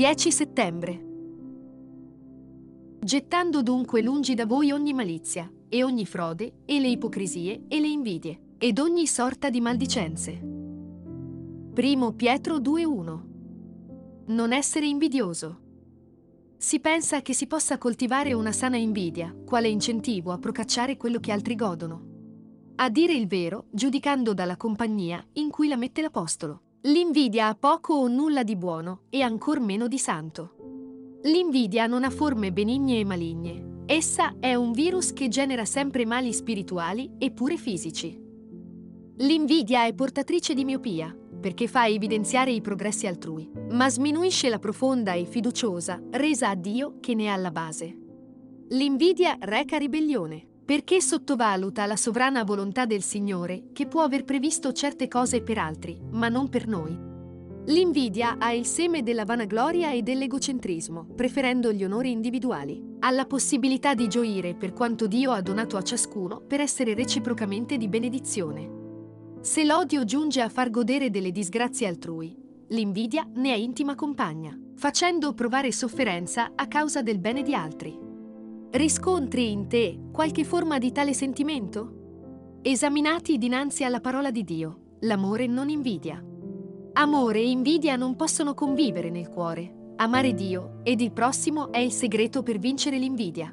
10 settembre. Gettando dunque lungi da voi ogni malizia, e ogni frode, e le ipocrisie, e le invidie, ed ogni sorta di maldicenze. Primo Pietro 2.1 Non essere invidioso. Si pensa che si possa coltivare una sana invidia, quale incentivo a procacciare quello che altri godono. A dire il vero, giudicando dalla compagnia in cui la mette l'Apostolo. L'invidia ha poco o nulla di buono e ancor meno di santo. L'invidia non ha forme benigne e maligne. Essa è un virus che genera sempre mali spirituali e pure fisici. L'invidia è portatrice di miopia, perché fa evidenziare i progressi altrui, ma sminuisce la profonda e fiduciosa resa a Dio che ne è alla base. L'invidia reca ribellione, perché sottovaluta la sovrana volontà del Signore che può aver previsto certe cose per altri, ma non per noi. L'invidia ha il seme della vanagloria e dell'egocentrismo, preferendo gli onori individuali. Ha la possibilità di gioire per quanto Dio ha donato a ciascuno per essere reciprocamente di benedizione. Se l'odio giunge a far godere delle disgrazie altrui, l'invidia ne è intima compagna, facendo provare sofferenza a causa del bene di altri. Riscontri in te qualche forma di tale sentimento? Esaminati dinanzi alla parola di Dio, l'amore non invidia. Amore e invidia non possono convivere nel cuore. Amare Dio ed il prossimo è il segreto per vincere l'invidia.